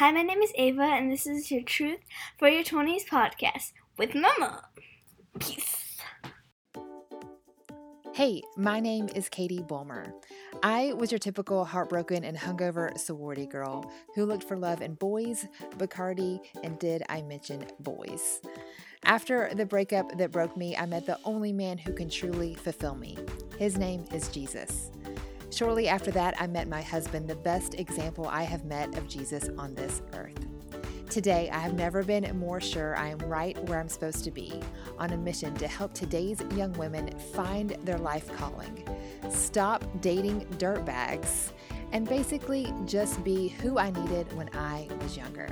Hi, my name is Ava, and this is your Truth for Your 20s podcast with Mama. Peace. Hey, my name is Katie Bulmer. I was your typical heartbroken and hungover sorority girl who looked for love in boys, Bacardi, and did I mention boys? After the breakup that broke me, I met the only man who can truly fulfill me. His name is Jesus. Shortly after that, I met my husband, the best example I have met of Jesus on this earth. Today, I have never been more sure I am right where I'm supposed to be, on a mission to help today's young women find their life calling, stop dating dirtbags, and basically just be who I needed when I was younger.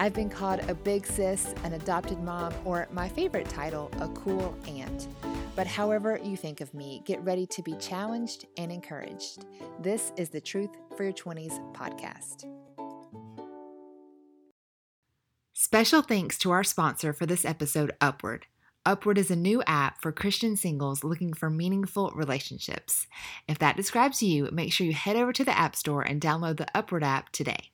I've been called a big sis, an adopted mom, or my favorite title, a cool aunt. But however you think of me, get ready to be challenged and encouraged. This is the Truth for Your 20s podcast. Special thanks to our sponsor for this episode, Upward. Upward is a new app for Christian singles looking for meaningful relationships. If that describes you, make sure you head over to the App Store and download the Upward app today.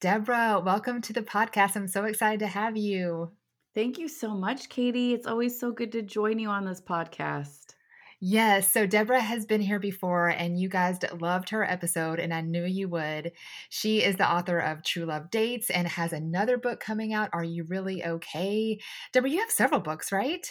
Deborah, welcome to the podcast. I'm so excited to have you. Thank you so much, Katie. It's always so good to join you on this podcast. Yes. So Deborah has been here before, and you guys loved her episode, and I knew you would. She is the author of True Love Dates and has another book coming out. Are you really okay? Deborah, you have several books, right?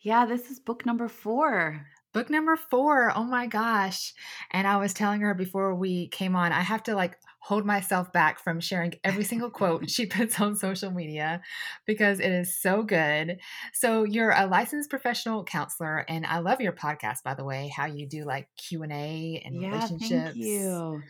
Yeah, this is book number four. Book number four. Oh my gosh. And I was telling her before we came on, I have to like hold myself back from sharing every single quote she puts on social media because it is so good. So you're a licensed professional counselor and I love your podcast by the way, how you do like Q&A and yeah, relationships. Thank you.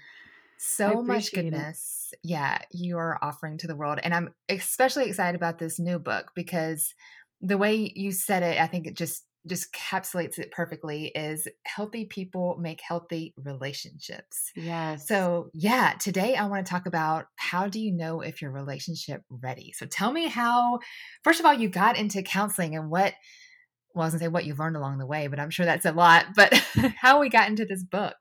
So much goodness. It. Yeah, you are offering to the world and I'm especially excited about this new book because the way you said it, I think it just just encapsulates it perfectly is healthy people make healthy relationships. Yes. So, yeah, today I want to talk about how do you know if your relationship ready? So, tell me how first of all you got into counseling and what well, I was going to say what you've learned along the way, but I'm sure that's a lot, but how we got into this book.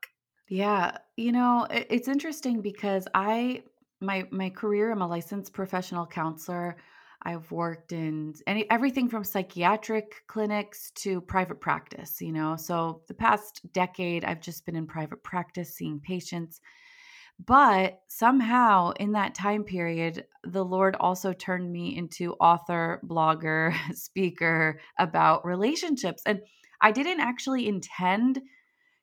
Yeah, you know, it's interesting because I my my career I'm a licensed professional counselor. I've worked in any everything from psychiatric clinics to private practice, you know. So the past decade I've just been in private practice seeing patients. But somehow in that time period, the Lord also turned me into author, blogger, speaker about relationships. And I didn't actually intend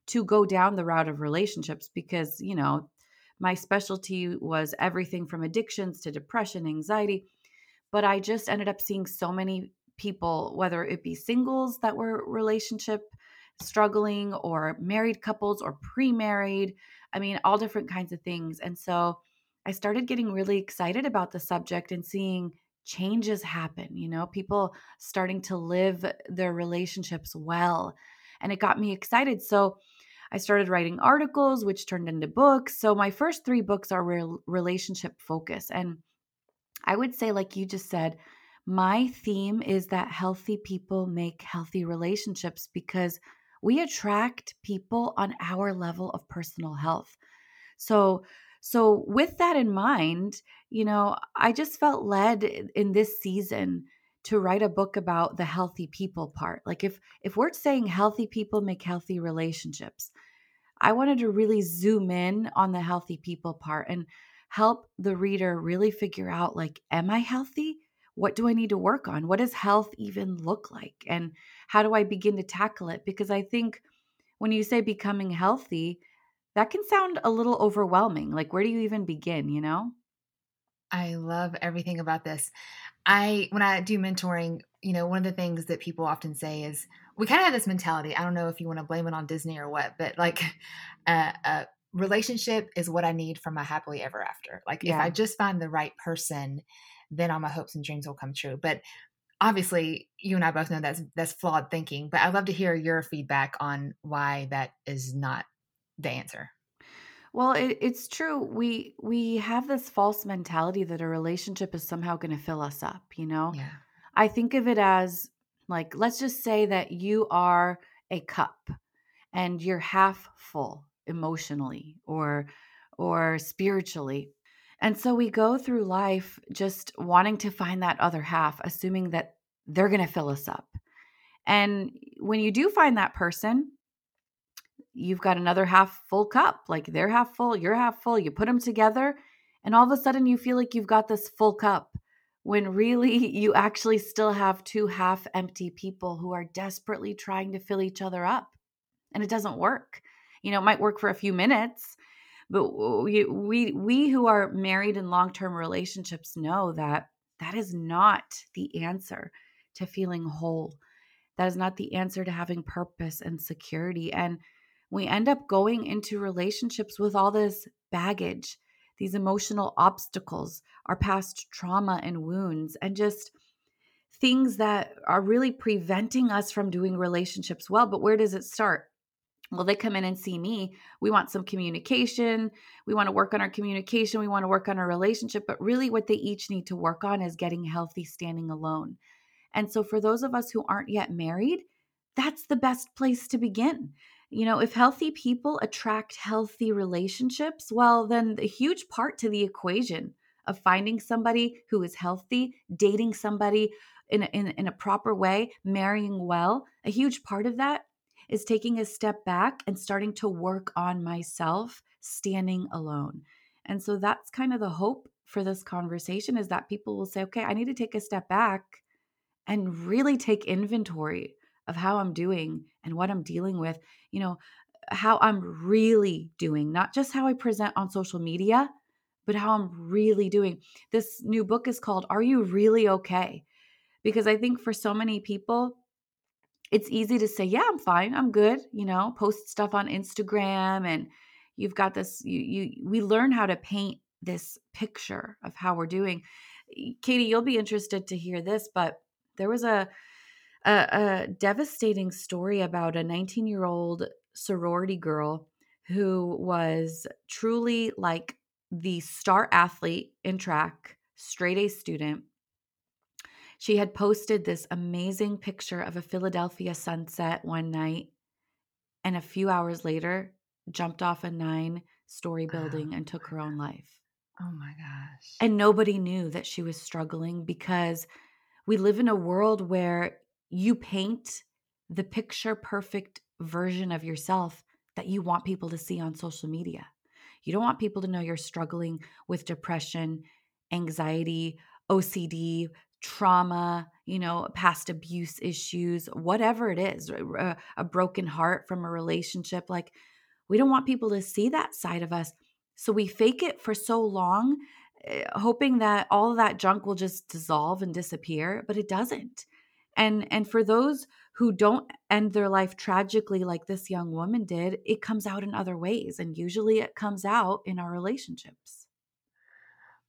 to go down the route of relationships because, you know, my specialty was everything from addictions to depression, anxiety but I just ended up seeing so many people, whether it be singles that were relationship struggling or married couples or pre married. I mean, all different kinds of things. And so I started getting really excited about the subject and seeing changes happen, you know, people starting to live their relationships well. And it got me excited. So I started writing articles, which turned into books. So my first three books are re- relationship focus. And I would say, like you just said, my theme is that healthy people make healthy relationships because we attract people on our level of personal health. So, so with that in mind, you know, I just felt led in this season to write a book about the healthy people part. Like if if we're saying healthy people make healthy relationships, I wanted to really zoom in on the healthy people part and help the reader really figure out like am i healthy? What do i need to work on? What does health even look like? And how do i begin to tackle it? Because i think when you say becoming healthy that can sound a little overwhelming like where do you even begin you know? I love everything about this. I when i do mentoring you know one of the things that people often say is we kind of have this mentality i don't know if you want to blame it on disney or what but like uh, uh, relationship is what I need for my happily ever after. Like yeah. if I just find the right person, then all my hopes and dreams will come true. But obviously, you and I both know that's that's flawed thinking. But I'd love to hear your feedback on why that is not the answer. Well, it, it's true. We we have this false mentality that a relationship is somehow going to fill us up. You know, yeah. I think of it as like let's just say that you are a cup and you're half full emotionally or or spiritually And so we go through life just wanting to find that other half, assuming that they're going to fill us up. And when you do find that person, you've got another half full cup. Like they're half full, you're half full. You put them together, and all of a sudden you feel like you've got this full cup when really you actually still have two half empty people who are desperately trying to fill each other up. And it doesn't work. You know, it might work for a few minutes, but we we, we who are married in long-term relationships know that that is not the answer to feeling whole. That is not the answer to having purpose and security. And we end up going into relationships with all this baggage, these emotional obstacles, our past trauma and wounds, and just things that are really preventing us from doing relationships well. But where does it start? Well, they come in and see me. We want some communication. We want to work on our communication. We want to work on our relationship. But really, what they each need to work on is getting healthy standing alone. And so, for those of us who aren't yet married, that's the best place to begin you know, if healthy people attract healthy relationships, well, then a huge part to the equation of finding somebody who is healthy, dating somebody in a, in, in a proper way, marrying well, a huge part of that is taking a step back and starting to work on myself standing alone. And so that's kind of the hope for this conversation is that people will say, okay, I need to take a step back and really take inventory of how I'm doing and what I'm dealing with, you know, how I'm really doing, not just how I present on social media, but how I'm really doing. This new book is called Are You Really Okay? Because I think for so many people, it's easy to say, Yeah, I'm fine, I'm good, you know, post stuff on Instagram and you've got this you you we learn how to paint this picture of how we're doing. Katie, you'll be interested to hear this, but there was a a, a devastating story about a 19 year old sorority girl who was truly like the star athlete in track, straight A student. She had posted this amazing picture of a Philadelphia sunset one night, and a few hours later, jumped off a nine story building oh, and took her own life. Oh my gosh. And nobody knew that she was struggling because we live in a world where you paint the picture perfect version of yourself that you want people to see on social media. You don't want people to know you're struggling with depression, anxiety, OCD, trauma, you know, past abuse issues, whatever it is, a, a, broken heart from a relationship. Like, we don't want people to see that side of us. So we fake it for so long, eh, hoping that all of that junk will just dissolve and disappear, but it doesn't and and for those who don't end their life tragically like this young woman did it comes out in other ways and usually it comes out in our relationships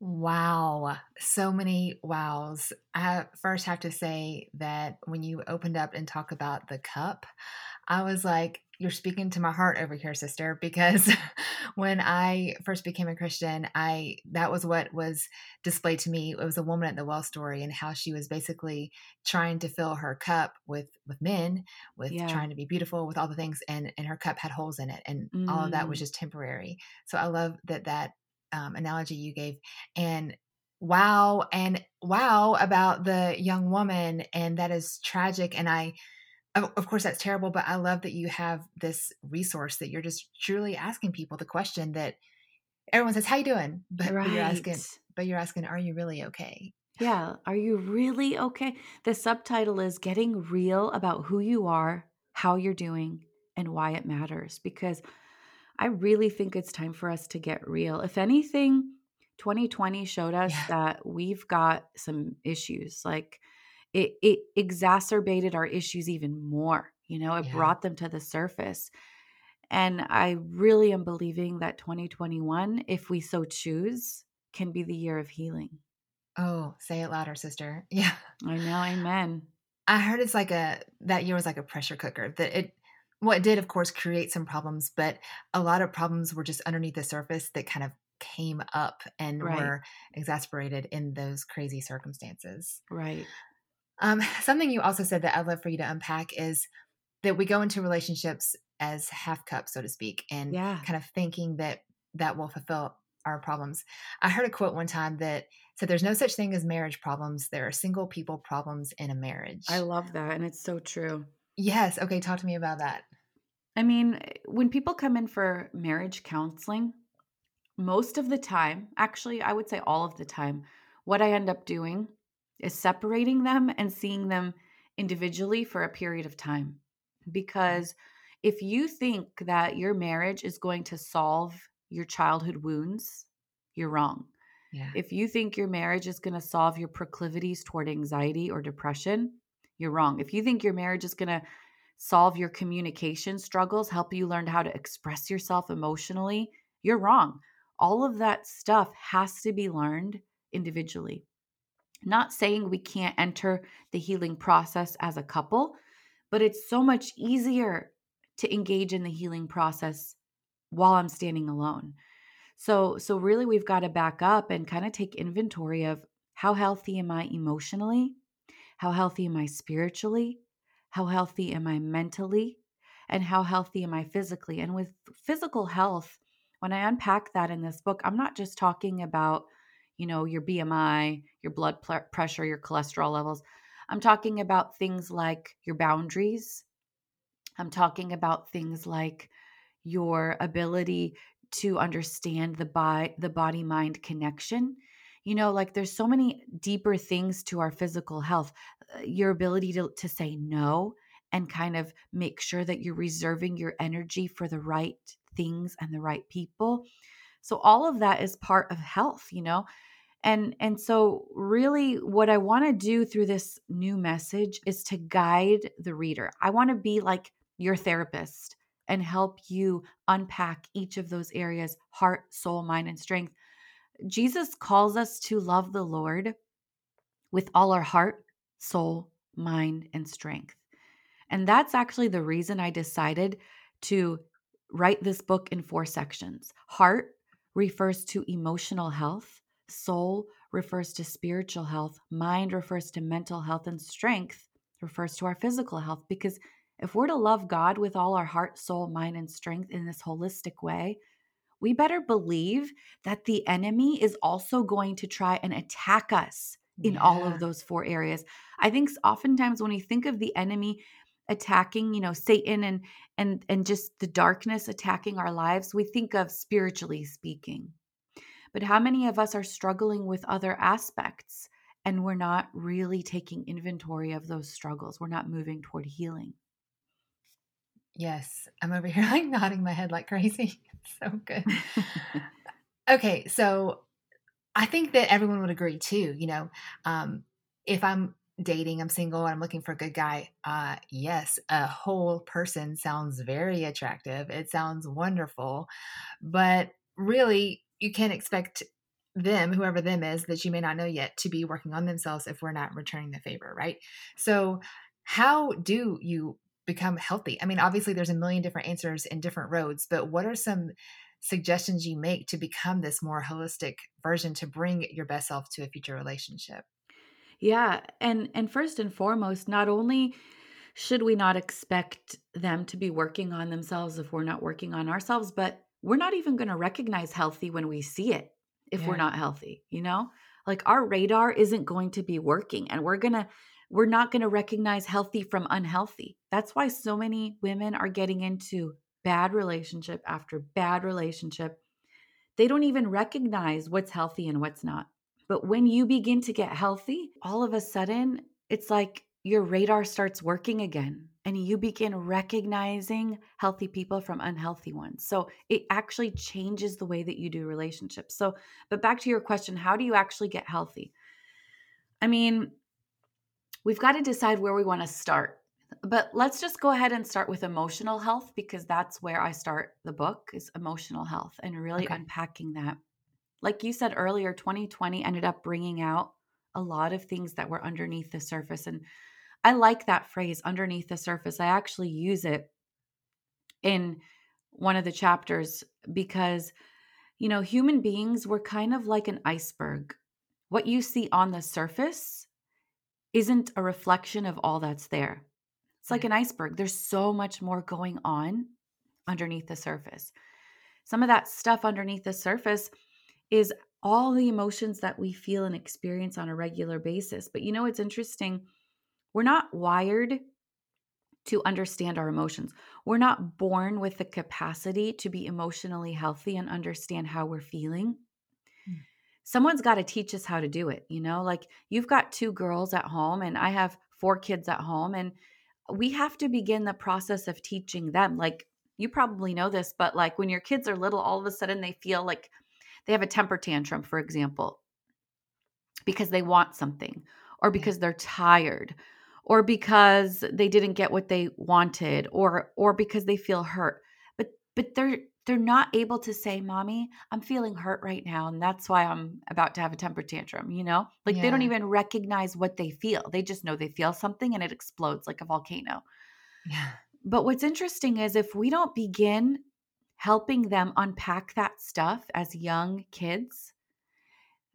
Wow, so many wows. I first have to say that when you opened up and talk about the cup, I was like, you're speaking to my heart over here, sister, because when I first became a Christian, I that was what was displayed to me. It was a woman at the well story and how she was basically trying to fill her cup with with men, with yeah. trying to be beautiful, with all the things, and and her cup had holes in it, and mm. all of that was mm. just temporary. So I love that that um, analogy you gave, and wow, and wow about the young woman, and that is tragic, and I of course that's terrible but i love that you have this resource that you're just truly asking people the question that everyone says how you doing? But, right. but you're asking but you're asking are you really okay? Yeah are you really okay? The subtitle is getting real about who you are how you're doing and why it matters because i really think it's time for us to get real if anything 2020 showed us yeah. that we've got some issues like it, it exacerbated our issues even more. You know, it yeah. brought them to the surface. And I really am believing that 2021, if we so choose, can be the year of healing. Oh, say it louder, sister. Yeah. I know. Amen. I heard it's like a, that year was like a pressure cooker, that it, well, it did, of course, create some problems, but a lot of problems were just underneath the surface that kind of came up and right. were exasperated in those crazy circumstances. Right. Um, something you also said that I'd love for you to unpack is that we go into relationships as half cups, so to speak, and yeah. kind of thinking that that will fulfill our problems. I heard a quote one time that said there's no such thing as marriage problems. There are single people problems in a marriage. I love that. And it's so true. Yes. Okay. Talk to me about that. I mean, eh, when people come in for marriage counseling, most of the time, actually, I would say all of the time, what I end up doing is separating them and seeing them individually for a period of time. Mm-hmm. Because if you think that your marriage is going to solve your childhood wounds, you're wrong. Yeah. If you think your marriage is going to solve your proclivities toward anxiety or depression, you're wrong. If you think your marriage is going to solve your communication struggles, help you learn how to express yourself emotionally, you're wrong. All of that stuff has to be learned individually. Not saying we can't enter the healing process as a couple, but it's so much easier to engage in the healing process while I'm standing alone. So so really we've got to back up and kind of take inventory of how healthy am I emotionally? How healthy am I spiritually? How healthy am I mentally? And how healthy am I physically? And with physical health, when I unpack that in this book, I'm not just talking about, you know, your BMI, your blood pressure, your cholesterol levels. I'm talking about things like your boundaries. I'm talking about things like your ability to understand the body the body mind connection you know like there's so many deeper things to our physical health uh, your ability to, to say no and kind of make sure that you're reserving your energy for the right things and the right people so all of that is part of health you know and and so really what i want to do through this new message is to guide the reader i want to be like your therapist and help you unpack each of those areas heart, soul, mind, and strength. Jesus calls us to love the Lord with all our heart, soul, mind, and strength. And that's actually the reason I decided to write this book in four sections. Heart refers to emotional health, soul refers to spiritual health, mind refers to mental health, and strength refers to our physical health because if we're to love God with all our heart, soul, mind, and strength in this holistic way, we better believe that the enemy is also going to try and attack us in yeah. all of those four areas. I think oftentimes when we think of the enemy attacking, you know, Satan and and and just the darkness attacking our lives, we think of spiritually speaking. But how many of us are struggling with other aspects and we're not really taking inventory of those struggles? We're not moving toward healing. Yes, I'm over here like nodding my head like crazy. so good. okay, so I think that everyone would agree too. You know, um, if I'm dating, I'm single, I'm looking for a good guy. Uh, yes, a whole person sounds very attractive. It sounds wonderful, but really, you can't expect them, whoever them is that you may not know yet, to be working on themselves if we're not returning the favor, right? So, how do you become healthy? I mean, obviously, there's a million different answers in different roads, but what are some suggestions you make to become this more holistic version to bring your best self to a future relationship? Yeah, and and first and foremost, not only should we not expect them to be working on themselves if we're not working on ourselves, but we're not even going to recognize healthy when we see it if yeah. we're not healthy, you know? Like our radar isn't going to be working and we're going to we're not going to recognize healthy from unhealthy. That's why so many women are getting into bad relationship after bad relationship. They don't even recognize what's healthy and what's not. But when you begin to get healthy, all of a sudden, it's like your radar starts working again and you begin recognizing healthy people from unhealthy ones. So it actually changes the way that you do relationships. So, but back to your question, how do you actually get healthy? I mean, we've got to decide where we want to start. But let's just go ahead and start with emotional health because that's where I start the book is emotional health and really okay. unpacking that. Like you said earlier, 2020 ended up bringing out a lot of things that were underneath the surface and I like that phrase underneath the surface. I actually use it in one of the chapters because you know, human beings were kind of like an iceberg. What you see on the surface isn't a reflection of all that's there. It's like an iceberg. There's so much more going on underneath the surface. Some of that stuff underneath the surface is all the emotions that we feel and experience on a regular basis. But you know, it's interesting. We're not wired to understand our emotions. We're not born with the capacity to be emotionally healthy and understand how we're feeling. Someone's got to teach us how to do it, you know? Like you've got two girls at home and I have four kids at home and we have to begin the process of teaching them. Like you probably know this, but like when your kids are little all of a sudden they feel like they have a temper tantrum, for example, because they want something or because they're tired or because they didn't get what they wanted or or because they feel hurt but but they're they're not able to say mommy i'm feeling hurt right now and that's why i'm about to have a temper tantrum you know like yeah. they don't even recognize what they feel they just know they feel something and it explodes like a volcano yeah but what's interesting is if we don't begin helping them unpack that stuff as young kids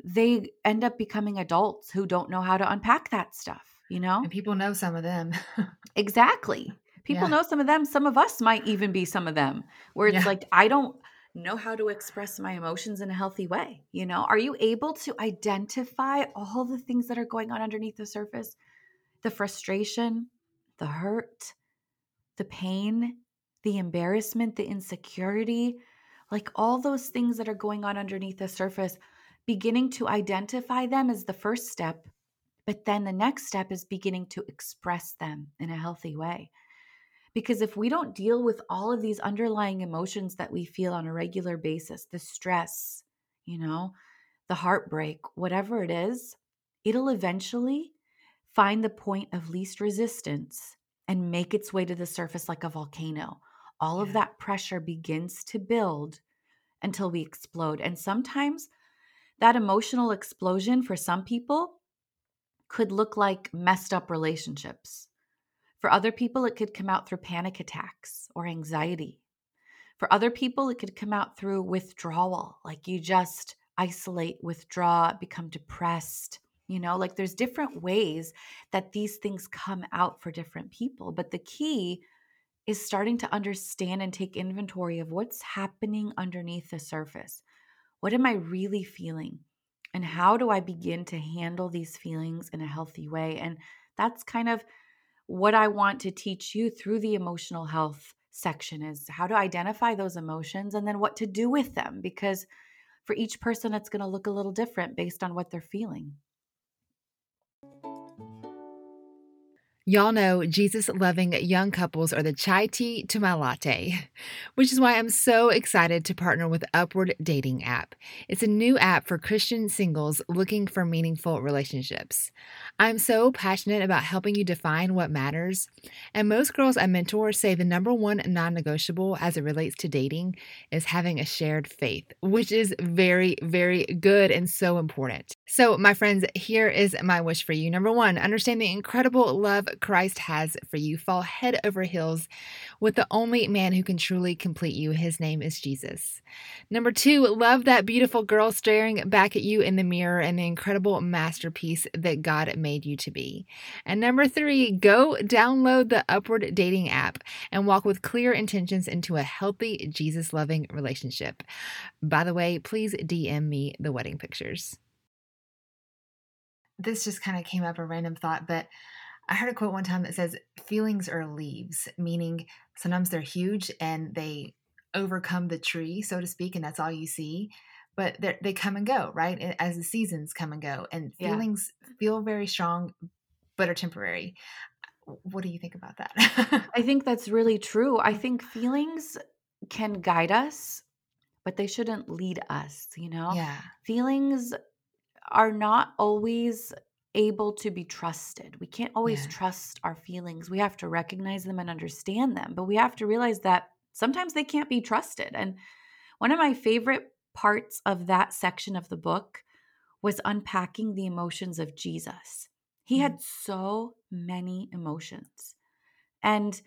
they end up becoming adults who don't know how to unpack that stuff you know? And people know some of them. exactly. People yeah. know some of them. Some of us might even be some of them where it's yeah. like, I don't know how to express my emotions in a healthy way. You know, are you able to identify all the things that are going on underneath the surface? The frustration, the hurt, the pain, the embarrassment, the insecurity, like all those things that are going on underneath the surface, beginning to identify them is the first step but then the next step is beginning to express them in a healthy way. Because if we don't deal with all of these underlying emotions that we feel on a regular basis, the stress, you know, the heartbreak, whatever it is, it'll eventually find the point of least resistance and make its way to the surface like a volcano. All yeah. of that pressure begins to build until we explode. And sometimes that emotional explosion for some people could look like messed up relationships. For other people, it could come out through panic attacks or anxiety. For other people, it could come out through withdrawal, like you just isolate, withdraw, become depressed. You know, like there's different ways that these things come out for different people. But the key is starting to understand and take inventory of what's happening underneath the surface. What am I really feeling? and how do I begin to handle these feelings in a healthy way? And that's kind of what I want to teach you through the emotional health section is how to identify those emotions and then what to do with them because for each person it's going to look a little different based on what they're feeling. Y'all know Jesus loving young couples are the chai tea to my latte, which is why I'm so excited to partner with Upward Dating App. It's a new app for Christian singles looking for meaningful relationships. I'm so passionate about helping you define what matters, and most girls I mentor say the number one non negotiable as it relates to dating is having a shared faith, which is very, very good and so important. So, my friends, here is my wish for you. Number one, understand the incredible love Christ has for you. Fall head over heels with the only man who can truly complete you. His name is Jesus. Number two, love that beautiful girl staring back at you in the mirror and the incredible masterpiece that God made you to be. And number three, go download the Upward Dating app and walk with clear intentions into a healthy, Jesus loving relationship. By the way, please DM me the wedding pictures this just kind of came up a random thought, but I heard a quote one time that says, feelings are leaves, meaning sometimes they're huge and they overcome the tree, so to speak, and that's all you see. But they come and go, right? As the seasons come and go. And feelings yeah. feel very strong, but are temporary. What do you think about that? I think that's really true. I think feelings can guide us, but they shouldn't lead us, you know? Yeah. Feelings are not always able to be trusted. We can't always yeah. trust our feelings. We have to recognize them and understand them, but we have to realize that sometimes they can't be trusted. And one of my favorite parts of that section of the book was unpacking the emotions of Jesus. He mm had so many emotions. And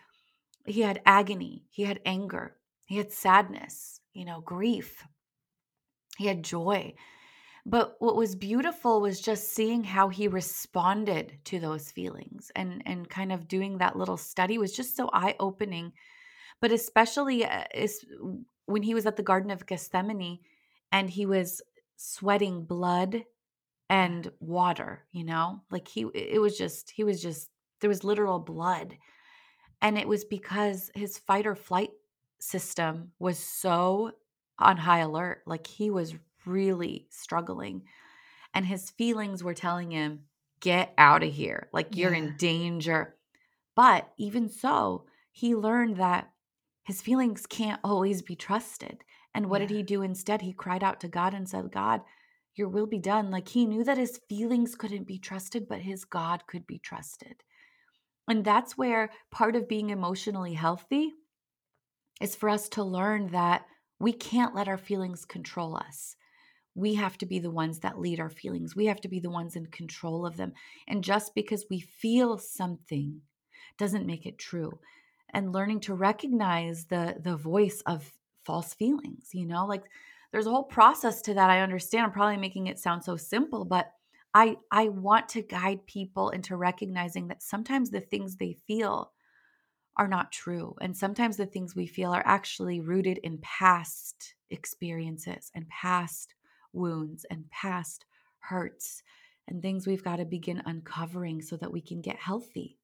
he had agony, he had anger, he had sadness, you know, grief, he had joy. But what was beautiful was just seeing how he responded to those feelings and and kind of doing that little study was just so eye-opening. But especially uh, is when he was at the Garden of Gethsemane and he was sweating blood and water, you know? Like he it was just he was just there was literal blood. And it was because his fight or flight system was so on high alert. Like he was really struggling. And his feelings were telling him, get out of here. Like you're Yeah. in danger. But even so, he learned that his feelings can't always be trusted. And what did he do instead? He cried out to God and said, God, your will be done. Like he knew that his feelings couldn't be trusted, but his God could be trusted. And that's where part of being emotionally healthy is for us to learn that we can't let our feelings control us. We have to be the ones that lead our feelings. We have to be the ones in control of them. And just because we feel something doesn't make it true. And learning to recognize the the voice of false feelings, you know, like there's a whole process to that. I understand. I'm probably making it sound so simple, but I I want to guide people into recognizing that sometimes the things they feel are not true. And sometimes the things we feel are actually rooted in past experiences and past wounds and past hurts and things we've got to begin uncovering so that we can get healthy.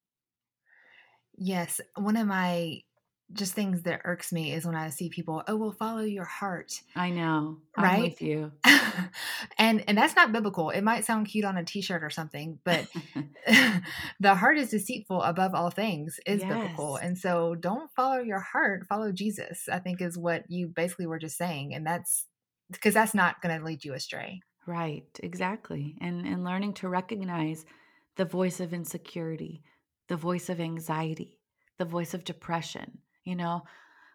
Yes, one of my just things that irks me is when I see people, oh, well, follow your heart, I know. I'm right? with you. and and that's not biblical. It might sound cute on a t-shirt or something, but the heart is deceitful above all things is biblical. And so don't follow your heart, follow Jesus. I think is what you basically were just saying, and that's because that's not going to lead you astray. Right, exactly. And and learning to recognize the voice of insecurity, the voice of anxiety, the voice of depression, you know,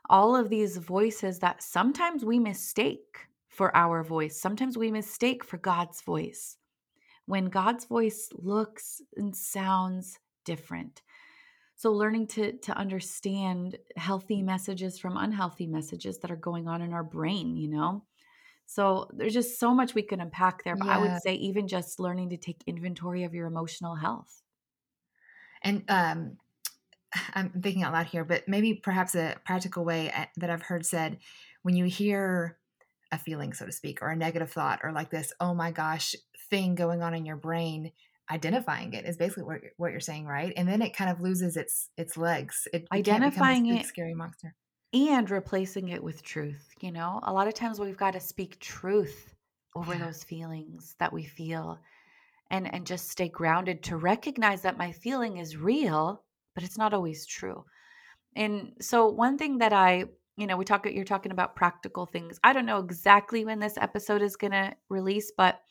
all of these voices that sometimes we mistake for our voice. Sometimes we mistake for God's voice. When God's voice looks and sounds different. So learning to to understand healthy messages from unhealthy messages that are going on in our brain, you know? So there's just so much we can unpack there, but I would say even just learning to take inventory of your emotional health. And um I'm thinking out loud here, but maybe perhaps a practical way uh, that I've heard said when you hear a feeling, so to speak, or a negative thought, or like this, oh my gosh, thing going on in your brain, identifying it is basically what, you're- what you're saying, right? And then it kind of loses its its legs. It, it can't become this Identifying it scary monster. And replacing it with truth, you know? A lot of times we've got to speak truth over Yeah. those feelings that we feel and and just stay grounded to recognize that my feeling is real, but it's not always true. And so one thing that I, you know, we talk you're talking about practical things. I don't know exactly when this episode is going to release, but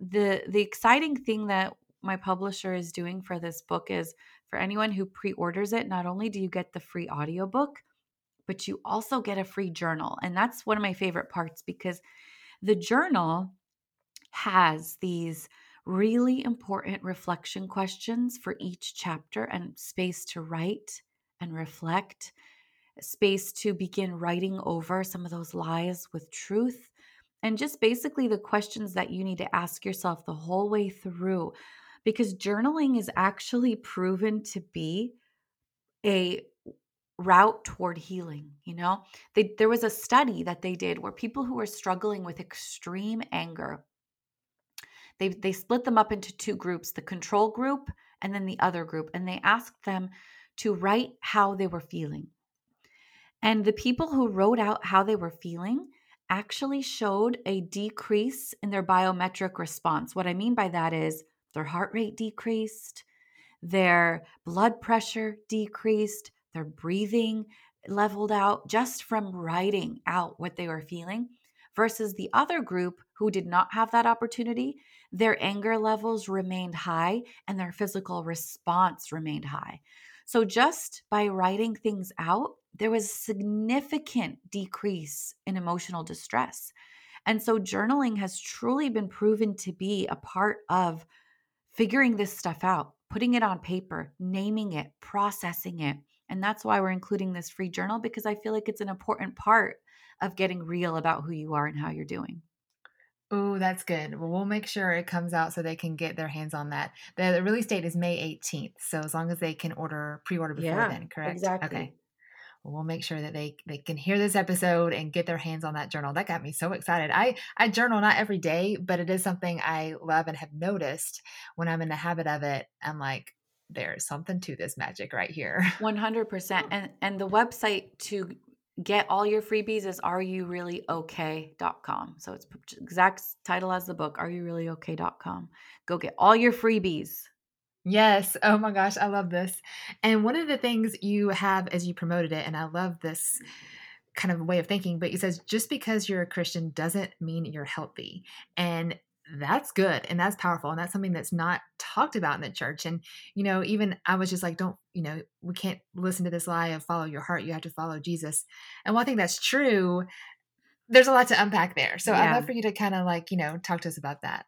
the the exciting thing that my publisher is doing for this book is for anyone who pre-orders it, not only do you get the free audiobook, but you also get a free journal. And that's one of my favorite parts because the journal has these really important reflection questions for each chapter and space to write and reflect, space to begin writing over some of those lies with truth, and just basically the questions that you need to ask yourself the whole way through. Because journaling is actually proven to be a route toward healing you know? They, there was a study that they did where people who were struggling with extreme anger they they split them up into two groups the control group and then the other group and they asked them to write how they were feeling. And the people who wrote out how they were feeling actually showed a decrease in their biometric response. What i mean by that is their heart rate decreased their blood pressure decreased, their breathing leveled out just from writing out what they were feeling. Versus the other group who did not have that opportunity, their anger levels remained high and their physical response remained high. So, just by writing things out, there was significant decrease in emotional distress. And so, journaling has truly been proven to be a part of figuring this stuff out, putting it on paper, naming it, processing it. And that's why we're including this free journal because I feel like it's an important part of getting real about who you are and how you're doing. Oh, that's good. Well, we'll make sure it comes out so they can get their hands on that. The, release date is May 18th. So as long as they can order pre-order before Yeah, then, correct? exactly. Okay. we'll make sure that they they can hear this episode and get their hands on that journal. That got me so excited. I I journal not every day, but it is something I love and have noticed when I'm in the habit of it. I'm like, there's something to this magic right here. 100%. And and the website to get all your freebies is areyoureallyokay.com. So it's exact title as the book, areyoureallyokay.com. Go get all your freebies. Yes. Oh my gosh, I love this. And one of the things you have as you promoted it, and I love this kind of way of thinking, but it says just because you're a Christian doesn't mean you're healthy. And that's good and that's powerful and that's something that's not talked about in the church and you know even i was just like don't you know we can't listen to this lie of follow your heart you have to follow jesus and while i think that's true there's a lot to unpack there so yeah. i'd love for you to kind of like you know talk to us about that.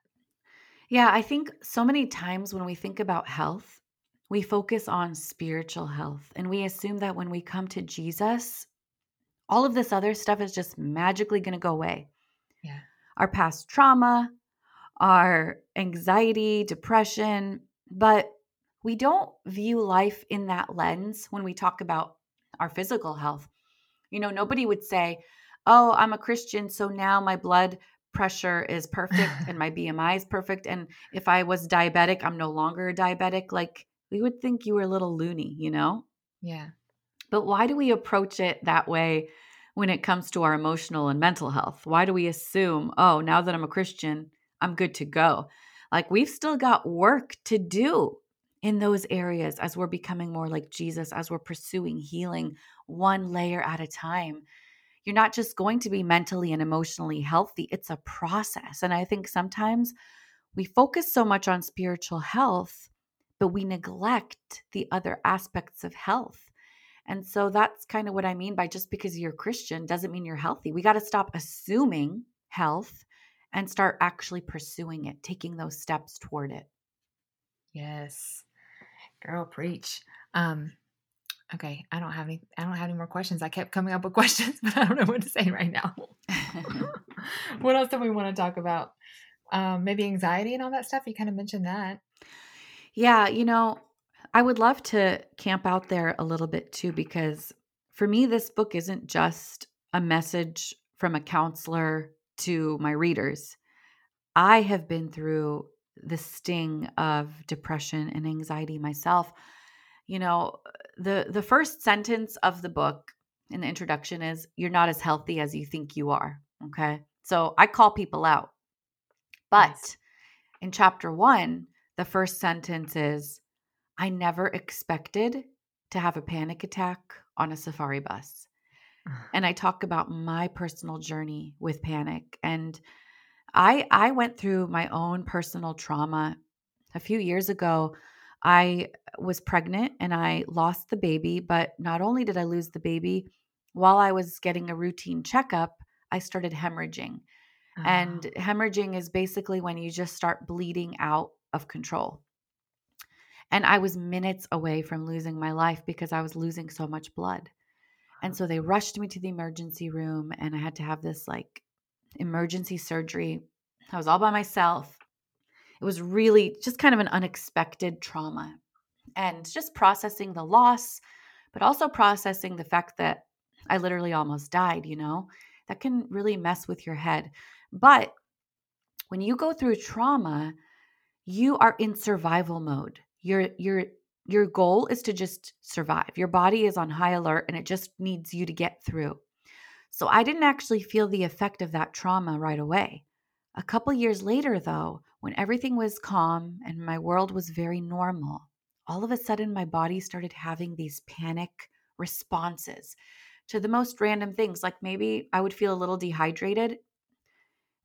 Yeah i think so many times when we think about health we focus on spiritual health and we assume that when we come to jesus all of this other stuff is just magically going to go away. Yeah. Our past trauma our anxiety, depression, but we don't view life in that lens when we talk about our physical health. You know, nobody would say, Oh, I'm a Christian, so now my blood pressure is perfect and my BMI is perfect. And if I was diabetic, I'm no longer a diabetic. Like, we would think you were a little loony, you know? Yeah. But why do we approach it that way when it comes to our emotional and mental health? Why do we assume, oh, now that I'm a Christian, I'm good to go. Like we've still got work to do in those areas as we're becoming more like Jesus, as we're pursuing healing one layer at a time. You're not just going to be mentally and emotionally healthy, it's a process. And I think sometimes we focus so much on spiritual health, but we neglect the other aspects of health. And so that's kind of what I mean by just because you're Christian doesn't mean you're healthy. We got to stop assuming health and start actually pursuing it, taking those steps toward it. Yes. Girl, preach. Um, okay, I don't have any I don't have any more questions. I kept coming up with questions, but I don't know what to say right now. what else do we want to talk about? Um, maybe anxiety and all that stuff. You kind of mentioned that. Yeah, you know, I would love to camp out there a little bit too, because for me, this book isn't just a message from a counselor to my readers. I have been through the sting of depression and anxiety myself. You know, the the first sentence of the book in the introduction is you're not as healthy as you think you are, okay? So I call people out. But nice. in chapter 1, the first sentence is I never expected to have a panic attack on a safari bus and I talk about my personal journey with panic and I I went through my own personal trauma a few years ago. I was pregnant and I lost the baby, but not only did I lose the baby, while I was getting a routine checkup, I started hemorrhaging. And ah. hemorrhaging is basically when you just start bleeding out of control. And I was minutes away from losing my life because I was losing so much blood. And so they rushed me to the emergency room and I had to have this like emergency surgery. I was all by myself. It was really just kind of an unexpected trauma and just processing the loss, but also processing the fact that I literally almost died, you know, that can really mess with your head. But when you go through trauma, you are in survival mode. You're you're your goal is to just survive. Your body is on high alert and it just needs you to get through. So I didn't actually feel the effect of that trauma right away. A couple years later, though, when everything was calm and my world was very normal, all of a sudden my body started having these panic responses to the most random things. Like maybe I would feel a little dehydrated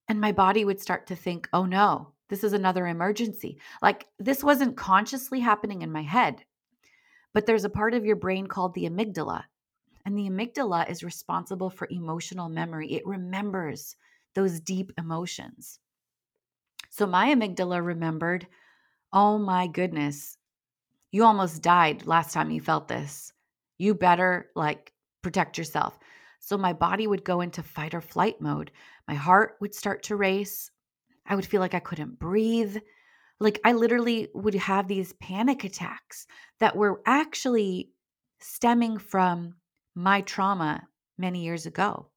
and my body would start to think, oh no, this is another emergency. Like this wasn't consciously happening in my head, but there's a part of your brain called the amygdala. And the amygdala is responsible for emotional memory, it remembers those deep emotions. So my amygdala remembered, oh my goodness, you almost died last time you felt this. You better like protect yourself. So my body would go into fight or flight mode. My heart would start to race. I would feel like I couldn't breathe. Like I literally would have these panic attacks that were actually stemming from my trauma many years ago.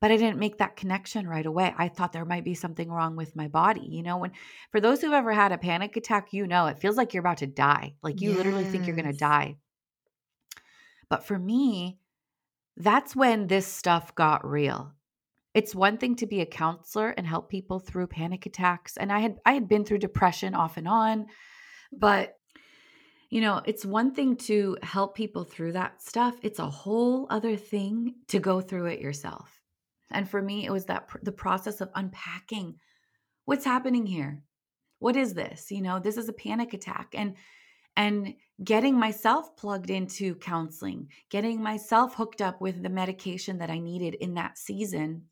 But I didn't make that connection right away. I thought there might be something wrong with my body. You know, when for those who've ever had a panic attack, you know, it feels like you're about to die. Like you literally think you're going to die. But for me, that's when this stuff got real. It's one thing to be a counselor and help people through panic attacks and I had I had been through depression off and on, but you know, it's one thing to help people through that stuff. It's a whole other thing to go through it yourself. And for me, it was that pr- the process of unpacking what's happening here. What is this? You know, this is a panic attack and and getting myself plugged into counseling, getting myself hooked up with the medication that I needed in that season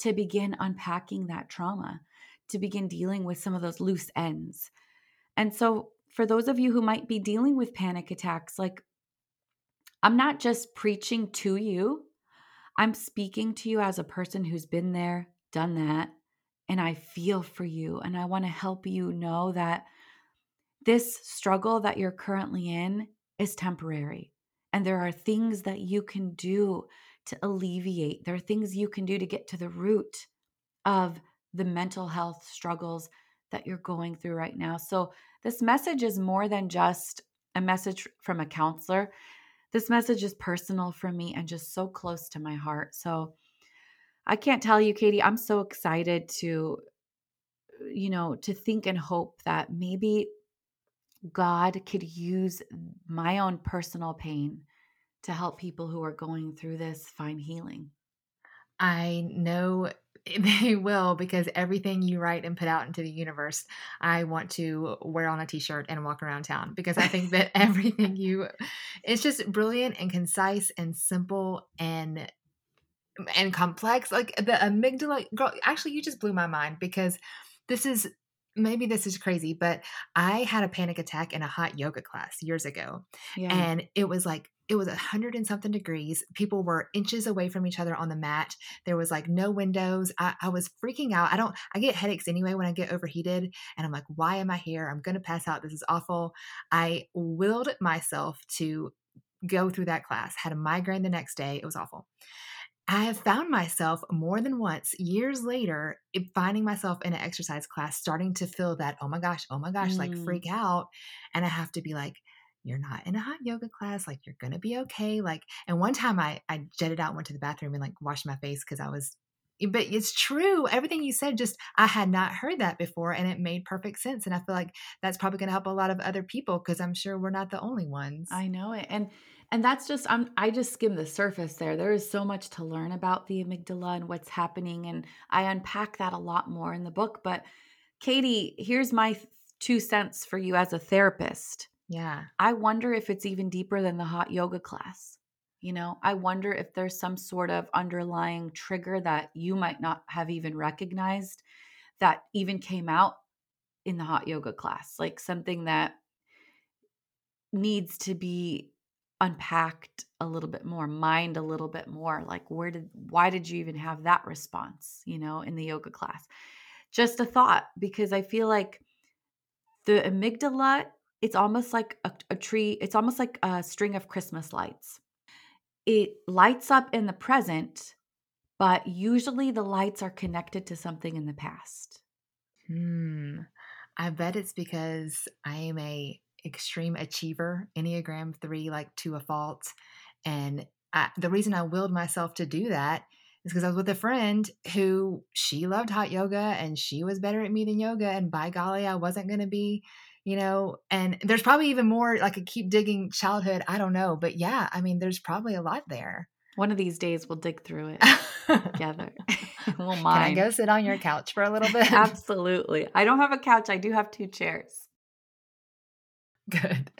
to begin unpacking that trauma, to begin dealing with some of those loose ends. And so, for those of you who might be dealing with panic attacks, like I'm not just preaching to you, I'm speaking to you as a person who's been there, done that, and I feel for you. And I want to help you know that this struggle that you're currently in is temporary. And there are things that you can do to alleviate, there are things you can do to get to the root of the mental health struggles that you're going through right now. So, this message is more than just a message from a counselor. This message is personal for me and just so close to my heart. So, I can't tell you, Katie, I'm so excited to, you know, to think and hope that maybe God could use my own personal pain to help people who are going through this find healing. I know they will because everything you write and put out into the universe, I want to wear on a t shirt and walk around town because I think that everything you, it's just brilliant and concise and simple and and complex like the amygdala girl actually you just blew my mind because this is maybe this is crazy but i had a panic attack in a hot yoga class years ago Yeah. and it was like it was a hundred and something degrees. People were inches away from each other on the mat. There was like no windows. I, I was freaking out. I don't i get headaches anyway when i get overheated and i'm like why am i here? I'm gonna pass out. This is awful. I willed myself to go through that class. Had a migraine the next day. It was awful. I have found myself more than once years later finding myself in an exercise class starting to feel that, oh my gosh, oh my gosh, like Mm. freak out. And I have to be like, you're not in a hot yoga class. Like you're to be okay. Like, and one time I, I jetted out, went to the bathroom and like washed my face because I was, eh, but it's true. Everything you said, just I had not heard that before and it made perfect sense. And I feel like that's probably going to help a lot of other people because I'm sure we're not the only ones. I know it. And and that's just I'm I just skimmed the surface there. There is so much to learn about the amygdala and what's happening and I unpack that a lot more in the book, but Katie, here's my two cents for you as a therapist. Yeah. I wonder if it's even deeper than the hot yoga class. You know, I wonder if there's some sort of underlying trigger that you might not have even recognized that even came out in the hot yoga class, like something that needs to be unpacked a little bit more, mind a little bit more. Like, where did, why did you even have that response, you know, in the yoga class? Just a thought, because I feel like the amygdala, it's almost like a, a tree, it's almost like a string of Christmas lights. It lights up in the present, but usually the lights are connected to something in the past. Hmm. I bet it's because I am a extreme achiever, Enneagram 3 like to a fault. And I, the reason I willed myself to do that is because I was with a friend who she loved hot yoga and she was better at me than yoga and by golly I wasn't going to be, you know, and there's probably even more like a keep digging childhood, I don't know, but yeah, I mean there's probably a lot there. One of these days we'll dig through it together. we'll I go sit on your couch for a little bit? Absolutely. I don't have a couch. I do have two chairs. Good.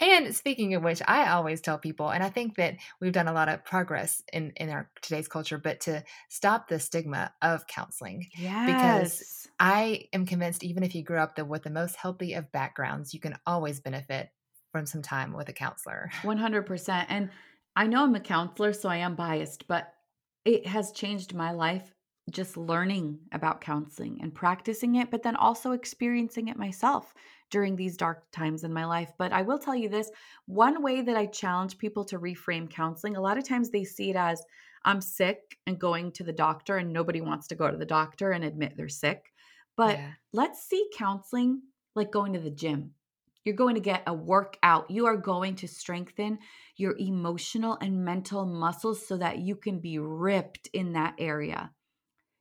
And speaking of which, I always tell people, and I think that we've done a lot of progress in in our today's culture, but to stop the stigma of counseling, Yes. I am convinced even if you grew up the, with the most healthy of backgrounds, you can always benefit from some time with a counselor. 100%. And I know I'm a counselor, so I am biased, but it has changed my life just learning about counseling and practicing it, but then also experiencing it myself during these dark times in my life. But I will tell you this one way that I challenge people to reframe counseling, a lot of times they see it as I'm sick and going to the doctor, and nobody wants to go to the doctor and admit they're sick. But Yeah. let's see counseling like going to the gym. You're going to get a workout. You are going to strengthen your emotional and mental muscles so that you can be ripped in that area.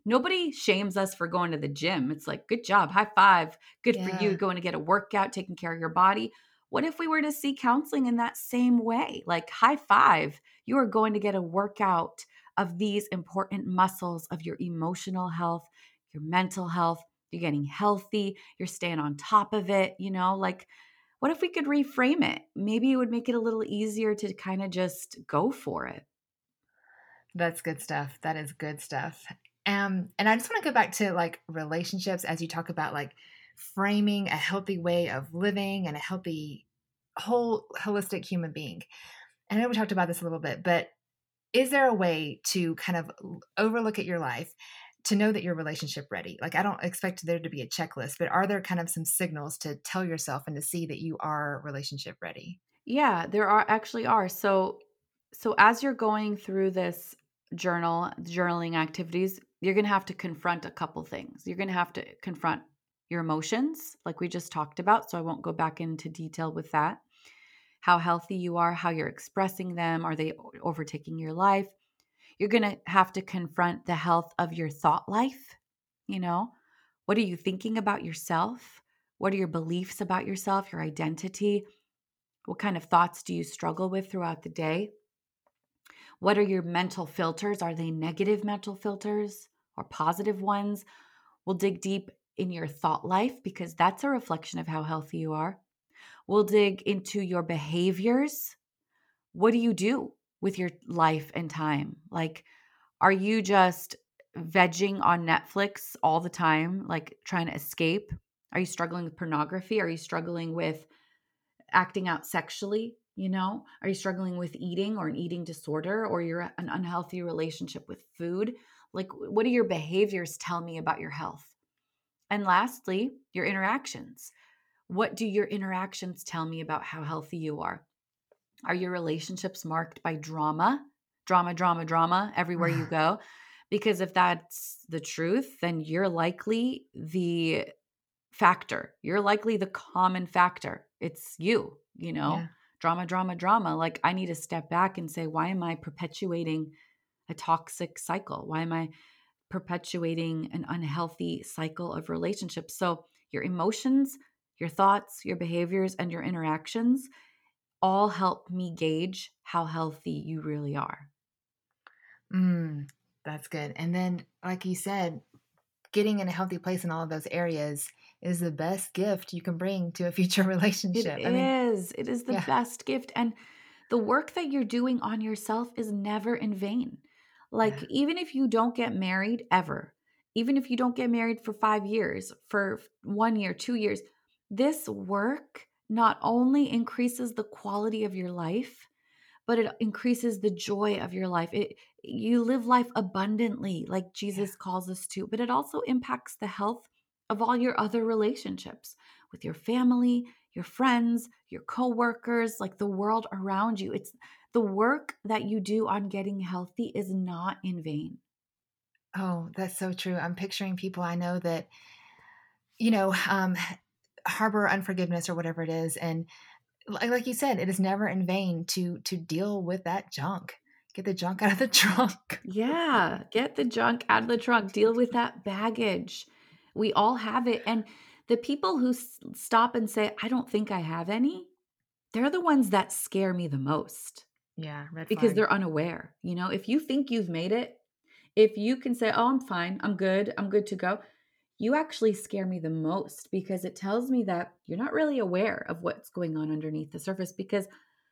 Nobody shames us for going to the gym. It's like, good job, high five, good for you, going to get a workout, taking care of your body. What if we were to see counseling in that same way? Like, high five, you are going to get a workout of these important muscles of your emotional health, your mental health. You're getting healthy, you're staying on top of it. You know, like, what if we could reframe it? Maybe it would make it a little easier to kind of just go for it. That's good stuff. That is good stuff. Um, and I just want to go back to like relationships as you talk about like framing a healthy way of living and a healthy whole holistic human being. And I know we talked about this a little bit, but is there a way to kind of overlook at your life to know that you're relationship ready? Like I don't expect there to be a checklist, but are there kind of some signals to tell yourself and to see that you are relationship ready? Yeah, there are actually are. So so as you're going through this journal journaling activities, you're going to have to confront a couple things. You're going to have to confront your emotions like we just talked about, so I won't go back into detail with that. How healthy you are, how you're expressing them, are they overtaking your life? You're going to have to confront the health of your thought life, you know? What are you thinking about yourself? What are your beliefs about yourself, your identity? What kind of thoughts do you struggle with throughout the day? What are your mental filters? Are they negative mental filters or positive ones? We'll dig deep in your thought life because that's a reflection of how healthy you are. We'll dig into your behaviors. What do you do with your life and time? Like, are you just vegging on Netflix all the time, like trying to escape? Are you struggling with pornography? Are you struggling with acting out sexually? You know, are you struggling with eating or an eating disorder or you're an unhealthy relationship with food? Like, what do your behaviors tell me about your health? And lastly, your interactions. What do your interactions tell me about how healthy you are? Are your relationships marked by drama? Drama, drama, drama everywhere you go? Because if that's the truth, then you're likely the factor. You're likely the common factor. It's you, you know? Yeah. Drama, drama, drama. Like, I need to step back and say, why am I perpetuating a toxic cycle? Why am I perpetuating an unhealthy cycle of relationships? So, your emotions, your thoughts, your behaviors, and your interactions all help me gauge how healthy you really are. Mm, that's good. And then, like you said, getting in a healthy place in all of those areas is the best gift you can bring to a future relationship. is. I mean, It is the yeah. best gift. And the work that you're doing on yourself is never in vain. Like, Yeah. even if you don't get married ever, even if you don't get married for five years, for one year, two years, this work not only increases the quality of your life, but it increases the joy of your life. It you live life abundantly like Jesus calls us to, but it also impacts the health of all your other relationships with your family, your friends, your coworkers, like the world around you. It's the work that you do on getting healthy is not in vain. Oh, that's so true. I'm picturing people I know that, you know, um, harbor unforgiveness or whatever it is, and like, like you said, it is never in vain to to deal with that junk. Get the junk out of the trunk. Yeah, get the junk out of the trunk, deal with that baggage. We all have it. And the people who stop and say, I don't think I have any, they're the ones that scare me the most Yeah, red because flag. they're unaware. You know, if you think you've made it, if you can say, Oh, I'm fine, I'm good, I'm good to go, you actually scare me the most because it tells me that you're not really aware of what's going on underneath the surface because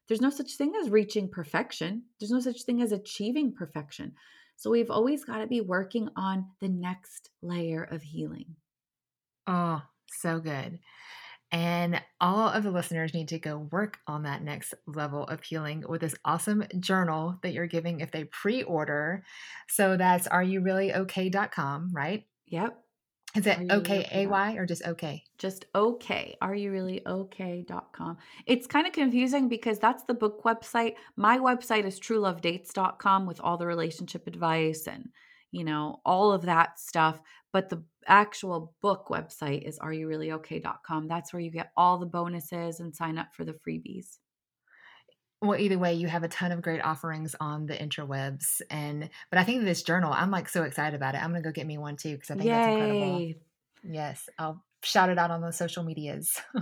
there's no such thing as reaching perfection, there's no such thing as achieving perfection. So we've always got to be working on the next layer of healing. Oh, so good. And all of the listeners need to go work on that next level of healing with this awesome journal that you're giving if they pre order. So that's areyoureallyokay.com, right? Yep. Is it okay, really okay? AY, or just okay? Just okay. Are you really okay.com? It's kind of confusing because that's the book website. My website is truelovedates.com with all the relationship advice and, you know, all of that stuff. But the actual book website is areyoureallyokay.com. That's where you get all the bonuses and sign up for the freebies. Well, either way, you have a ton of great offerings on the interwebs. And, but I think this journal, I'm like so excited about it. I'm to go get me one too because I think that's incredible. Yes. I'll shout it out on the social medias.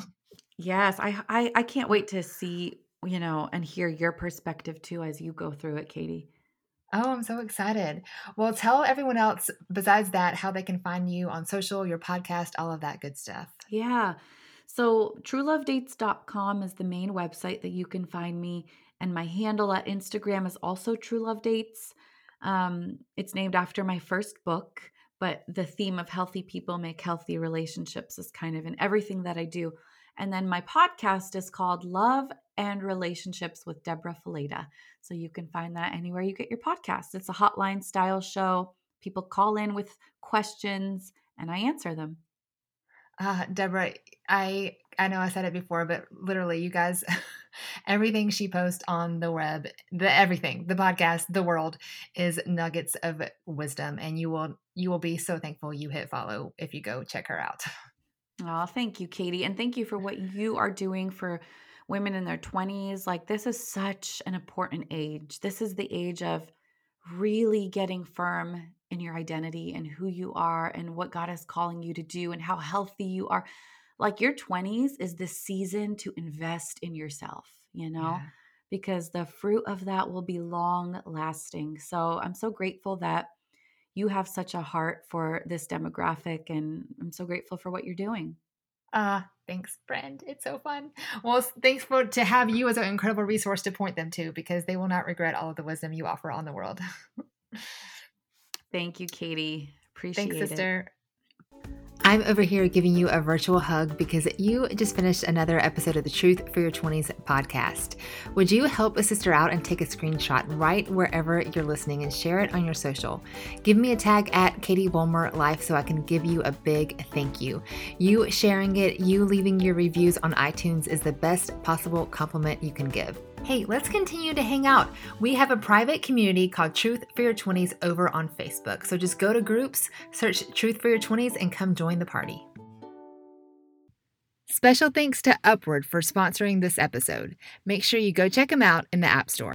Yes, I, I I can't wait to see, you know, and hear your perspective too as you go through it, Katie. Oh, I'm so excited. Well, tell everyone else besides that how they can find you on social, your podcast, all of that good stuff. Yeah. So truelovedates.com is the main website that you can find me. And my handle at Instagram is also truelovedates. Um, it's named after my first book, but the theme of healthy people make healthy relationships is kind of in everything that I do. And then my podcast is called Love and Relationships with Deborah Fileta. So you can find that anywhere you get your podcast. It's a hotline style show. People call in with questions and I answer them. Uh, Deborah, I I know I said it before, but literally, you guys, everything she posts on the web, the everything, the podcast, the world, is nuggets of wisdom, and you will you will be so thankful you hit follow if you go check her out. Oh, thank you, Katie. And thank you for what you are doing for women in their 20s. Like, this is such an important age. This is the age of really getting firm in your identity and who you are and what God is calling you to do and how healthy you are. Like, your 20s is the season to invest in yourself, you know? Yeah. Because the fruit of that will be long lasting. So I'm so grateful that you have such a heart for this demographic, and I'm so grateful for what you're doing. Ah, thanks, friend. It's so fun. Well, thanks for to have you as an incredible resource to point them to because they will not regret all of the wisdom you offer on the world. Thank you, Katie. Appreciate Thanks, it. Thanks, sister. I'm over here giving you a virtual hug because you just finished another episode of the Truth for Your 20s podcast. Would you help a sister out and take a screenshot right wherever you're listening and share it on your social? Give me a tag at Katie Bulmer Life so I can give you a big thank you. You sharing it, you leaving your reviews on iTunes is the best possible compliment you can give. Hey, let's continue to hang out. We have a private community called Truth for Your 20s over on Facebook. So just go to groups, search Truth for Your 20s, and come join the party. Special thanks to Upward for sponsoring this episode. Make sure you go check them out in the App Store.